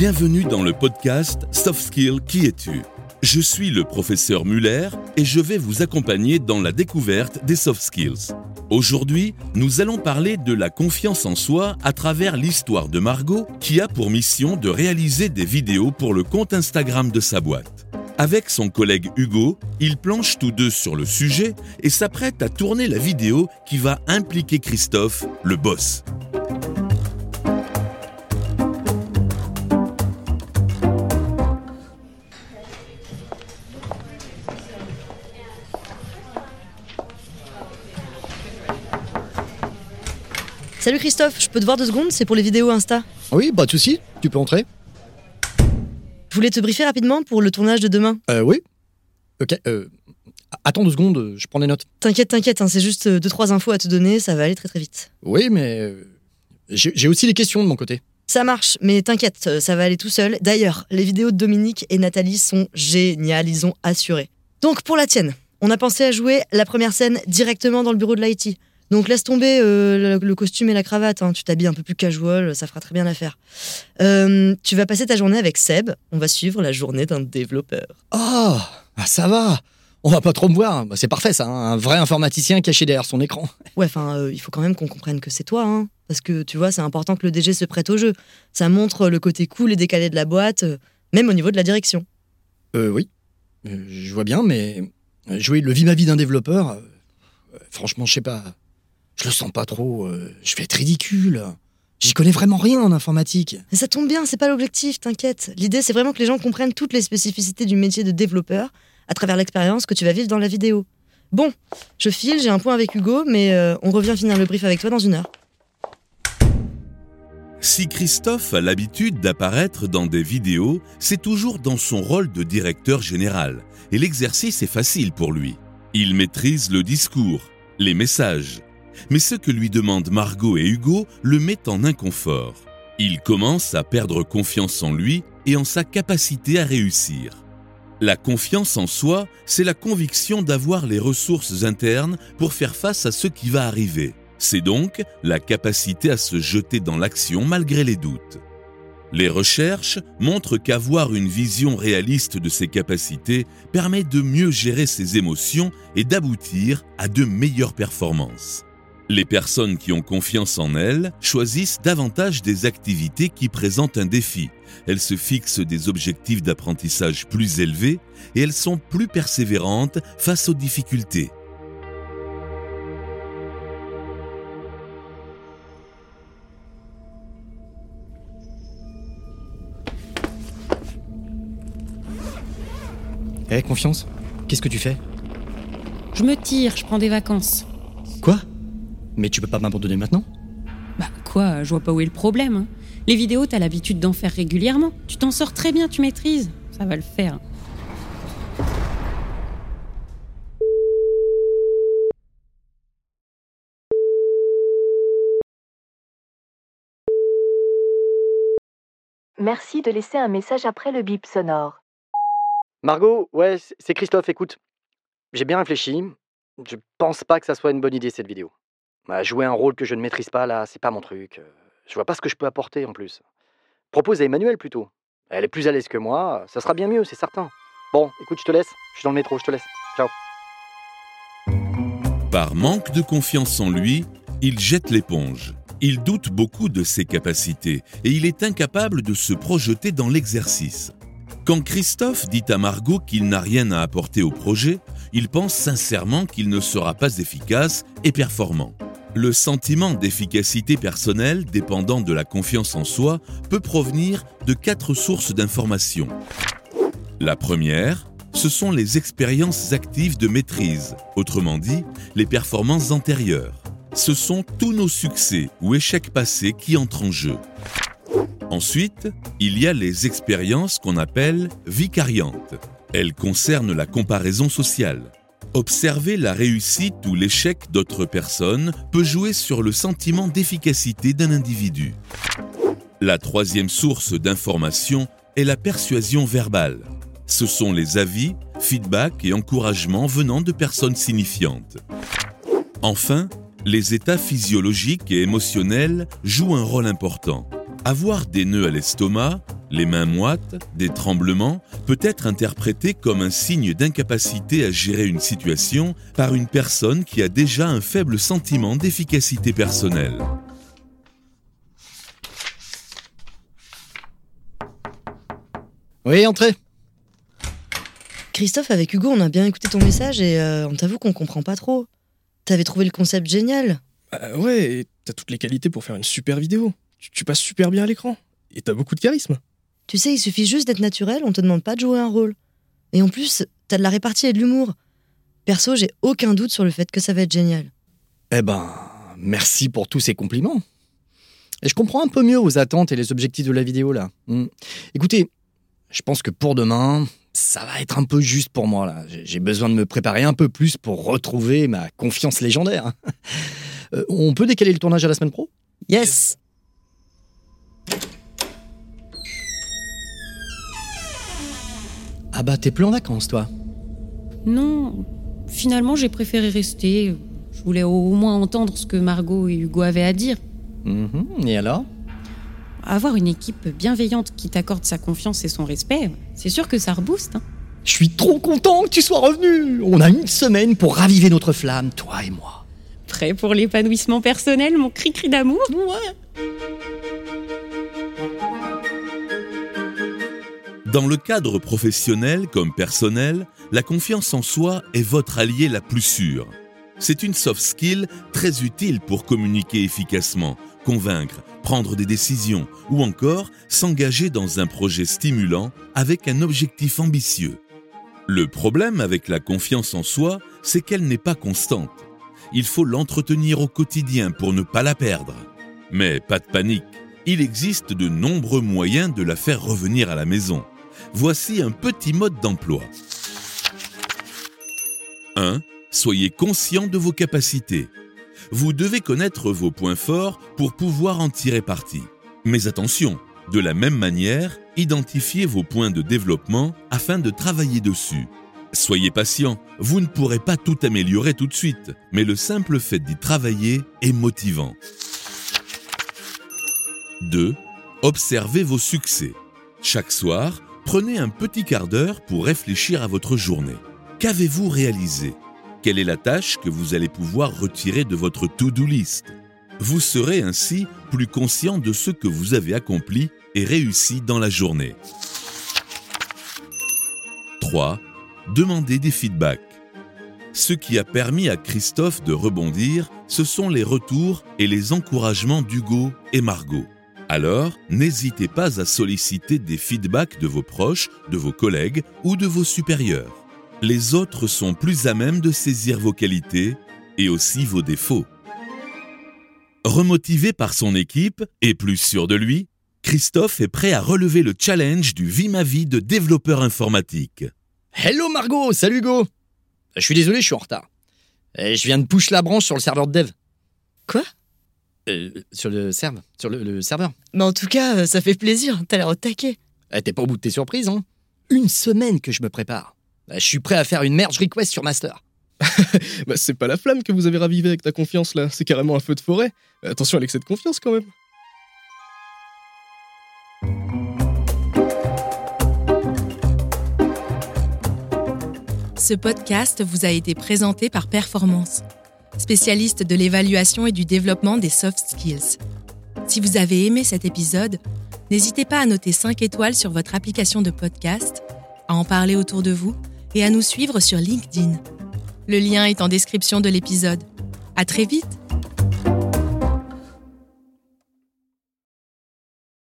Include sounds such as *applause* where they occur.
Bienvenue dans le podcast Soft Skill Qui es-tu? Je suis le professeur Muller et je vais vous accompagner dans la découverte des soft skills. Aujourd'hui, nous allons parler de la confiance en soi à travers l'histoire de Margot qui a pour mission de réaliser des vidéos pour le compte Instagram de sa boîte. Avec son collègue Hugo, ils planchent tous deux sur le sujet et s'apprêtent à tourner la vidéo qui va impliquer Christophe, le boss. Salut Christophe, je peux te voir deux secondes C'est pour les vidéos Insta. Oui, pas de souci, tu peux entrer. Je voulais te briefer rapidement pour le tournage de demain. Euh, oui. Ok, euh. Attends deux secondes, je prends des notes. T'inquiète, t'inquiète, hein, c'est juste euh, deux trois infos à te donner, ça va aller très très vite. Oui, mais. euh, J'ai aussi les questions de mon côté. Ça marche, mais t'inquiète, euh, ça va aller tout seul. D'ailleurs, les vidéos de Dominique et Nathalie sont géniales, ils ont assuré. Donc pour la tienne, on a pensé à jouer la première scène directement dans le bureau de l'IT. Donc laisse tomber euh, le, le costume et la cravate, hein. tu t'habilles un peu plus casual, ça fera très bien l'affaire. Euh, tu vas passer ta journée avec Seb, on va suivre la journée d'un développeur. Oh, ah, ça va On va pas trop me voir, Bah, c'est parfait ça, hein, un vrai informaticien caché derrière son écran. *laughs* Ouais, enfin, euh, il faut quand même qu'on comprenne que c'est toi, hein. Parce que tu vois, c'est important que le DG se prête au jeu. Ça montre le côté cool et décalé de la boîte, même au niveau de la direction. Euh, oui. Je vois bien, mais jouer le vie ma vie d'un développeur, franchement, je sais pas. Je le sens pas trop. euh, je vais être ridicule. J'y connais vraiment rien en informatique. Mais ça tombe bien, c'est pas l'objectif, t'inquiète. L'idée, c'est vraiment que les gens comprennent toutes les spécificités du métier de développeur à travers l'expérience que tu vas vivre dans la vidéo. Bon, je file, j'ai un point avec Hugo, mais euh, on revient finir le brief avec toi dans une heure. Si Christophe a l'habitude d'apparaître dans des vidéos, c'est toujours dans son rôle de directeur général, et l'exercice est facile pour lui. Il maîtrise le discours, les messages. Mais ce que lui demandent Margot et Hugo le met en inconfort. Il commence à perdre confiance en lui et en sa capacité à réussir. La confiance en soi, c'est la conviction d'avoir les ressources internes pour faire face à ce qui va arriver. C'est donc la capacité à se jeter dans l'action malgré les doutes. Les recherches montrent qu'avoir une vision réaliste de ses capacités permet de mieux gérer ses émotions et d'aboutir à de meilleures performances. Les personnes qui ont confiance en elles choisissent davantage des activités qui présentent un défi. Elles se fixent des objectifs d'apprentissage plus élevés et elles sont plus persévérantes face aux difficultés. Eh, confiance Qu'est-ce que tu fais? Je me tire, je prends des vacances. Quoi? Mais tu peux pas m'abandonner maintenant Bah quoi, je vois pas où est le problème. hein. Les vidéos, t'as l'habitude d'en faire régulièrement. Tu t'en sors très bien, tu maîtrises. Ça va le faire. Merci de laisser un message après le bip sonore. Margot, ouais, c'est Christophe, écoute. J'ai bien réfléchi. Je pense pas que ça soit une bonne idée cette vidéo. Bah, jouer un rôle que je ne maîtrise pas là, c'est pas mon truc. Je vois pas ce que je peux apporter en plus. Propose à Emmanuel plutôt. Elle est plus à l'aise que moi, ça sera bien mieux, c'est certain. Bon, écoute, je te laisse. Je suis dans le métro, je te laisse. Ciao. Par manque de confiance en lui, il jette l'éponge. Il doute beaucoup de ses capacités et il est incapable de se projeter dans l'exercice. Quand Christophe dit à Margot qu'il n'a rien à apporter au projet, il pense sincèrement qu'il ne sera pas efficace et performant. Le sentiment d'efficacité personnelle dépendant de la confiance en soi peut provenir de quatre sources d'information. La première, ce sont les expériences actives de maîtrise, autrement dit, les performances antérieures. Ce sont tous nos succès ou échecs passés qui entrent en jeu. Ensuite, il y a les expériences qu'on appelle vicariantes. Elles concernent la comparaison sociale. Observer la réussite ou l'échec d'autres personnes peut jouer sur le sentiment d'efficacité d'un individu. La troisième source d'information est la persuasion verbale. Ce sont les avis, feedbacks et encouragements venant de personnes signifiantes. Enfin, les états physiologiques et émotionnels jouent un rôle important. Avoir des nœuds à l'estomac, Les mains moites, des tremblements, peut être interprété comme un signe d'incapacité à gérer une situation par une personne qui a déjà un faible sentiment d'efficacité personnelle. Oui, entrez. Christophe, avec Hugo, on a bien écouté ton message et euh, on t'avoue qu'on comprend pas trop. T'avais trouvé le concept génial. Bah ouais, et t'as toutes les qualités pour faire une super vidéo. Tu, tu passes super bien à l'écran. Et t'as beaucoup de charisme. Tu sais, il suffit juste d'être naturel, on te demande pas de jouer un rôle. Et en plus, t'as de la répartie et de l'humour. Perso, j'ai aucun doute sur le fait que ça va être génial. Eh ben, merci pour tous ces compliments. Et je comprends un peu mieux vos attentes et les objectifs de la vidéo là. Hmm. Écoutez, je pense que pour demain, ça va être un peu juste pour moi là. J'ai- J'ai besoin de me préparer un peu plus pour retrouver ma confiance légendaire. *laughs* Euh, on peut décaler le tournage à la semaine pro? Yes Ah bah t'es plus en vacances toi. Non, finalement, j'ai préféré rester. Je voulais au moins entendre ce que Margot et Hugo avaient à dire. Mhm, Et alors? Avoir une équipe bienveillante qui t'accorde sa confiance et son respect, c'est sûr que ça rebooste. hein. Je suis trop content que tu sois revenu. On a une semaine pour raviver notre flamme, toi et moi. Prêt pour l'épanouissement personnel, mon cri-cri d'amour? Ouais. Dans le cadre professionnel comme personnel, la confiance en soi est votre allié la plus sûre. C'est une soft skill très utile pour communiquer efficacement, convaincre, prendre des décisions ou encore s'engager dans un projet stimulant avec un objectif ambitieux. Le problème avec la confiance en soi, c'est qu'elle n'est pas constante. Il faut l'entretenir au quotidien pour ne pas la perdre. Mais pas de panique, il existe de nombreux moyens de la faire revenir à la maison. Voici un petit mode d'emploi. 1. Soyez conscient de vos capacités. Vous devez connaître vos points forts pour pouvoir en tirer parti. Mais attention, de la même manière, identifiez vos points de développement afin de travailler dessus. Soyez patient, vous ne pourrez pas tout améliorer tout de suite, mais le simple fait d'y travailler est motivant. 2. Observez vos succès. Chaque soir, prenez un petit quart d'heure pour réfléchir à votre journée. Qu'avez-vous réalisé? Quelle est la tâche que vous allez pouvoir retirer de votre to-do list? Vous serez ainsi plus conscient de ce que vous avez accompli et réussi dans la journée. 3. Demandez des feedbacks. Ce qui a permis à Christophe de rebondir, ce sont les retours et les encouragements d'Hugo et Margot. Alors, n'hésitez pas à solliciter des feedbacks de vos proches, de vos collègues ou de vos supérieurs. Les autres sont plus à même de saisir vos qualités et aussi vos défauts. Remotivé par son équipe et plus sûr de lui, Christophe est prêt à relever le challenge du Vie ma vie de développeur informatique. Hello Margot, salut Hugo. Je suis désolé, je suis en retard. Et je viens de push la branche sur le serveur de dev. Quoi? Euh, sur le serve, sur le, le serveur. Mais en tout cas, euh, ça fait plaisir, t'as l'air au taquet. Eh, T'es pas au bout de tes surprises, hein Une semaine que je me prépare. Eh, Je suis prêt à faire une merge request sur Master. *laughs* Bah c'est pas la flamme que vous avez ravivée avec ta confiance là, c'est carrément un feu de forêt. Attention à l'excès de confiance quand même. Ce podcast vous a été présenté par Performance, spécialiste de l'évaluation et du développement des soft skills. Si vous avez aimé cet épisode, n'hésitez pas à noter 5 étoiles sur votre application de podcast, à en parler autour de vous et à nous suivre sur LinkedIn. Le lien est en description de l'épisode. À très vite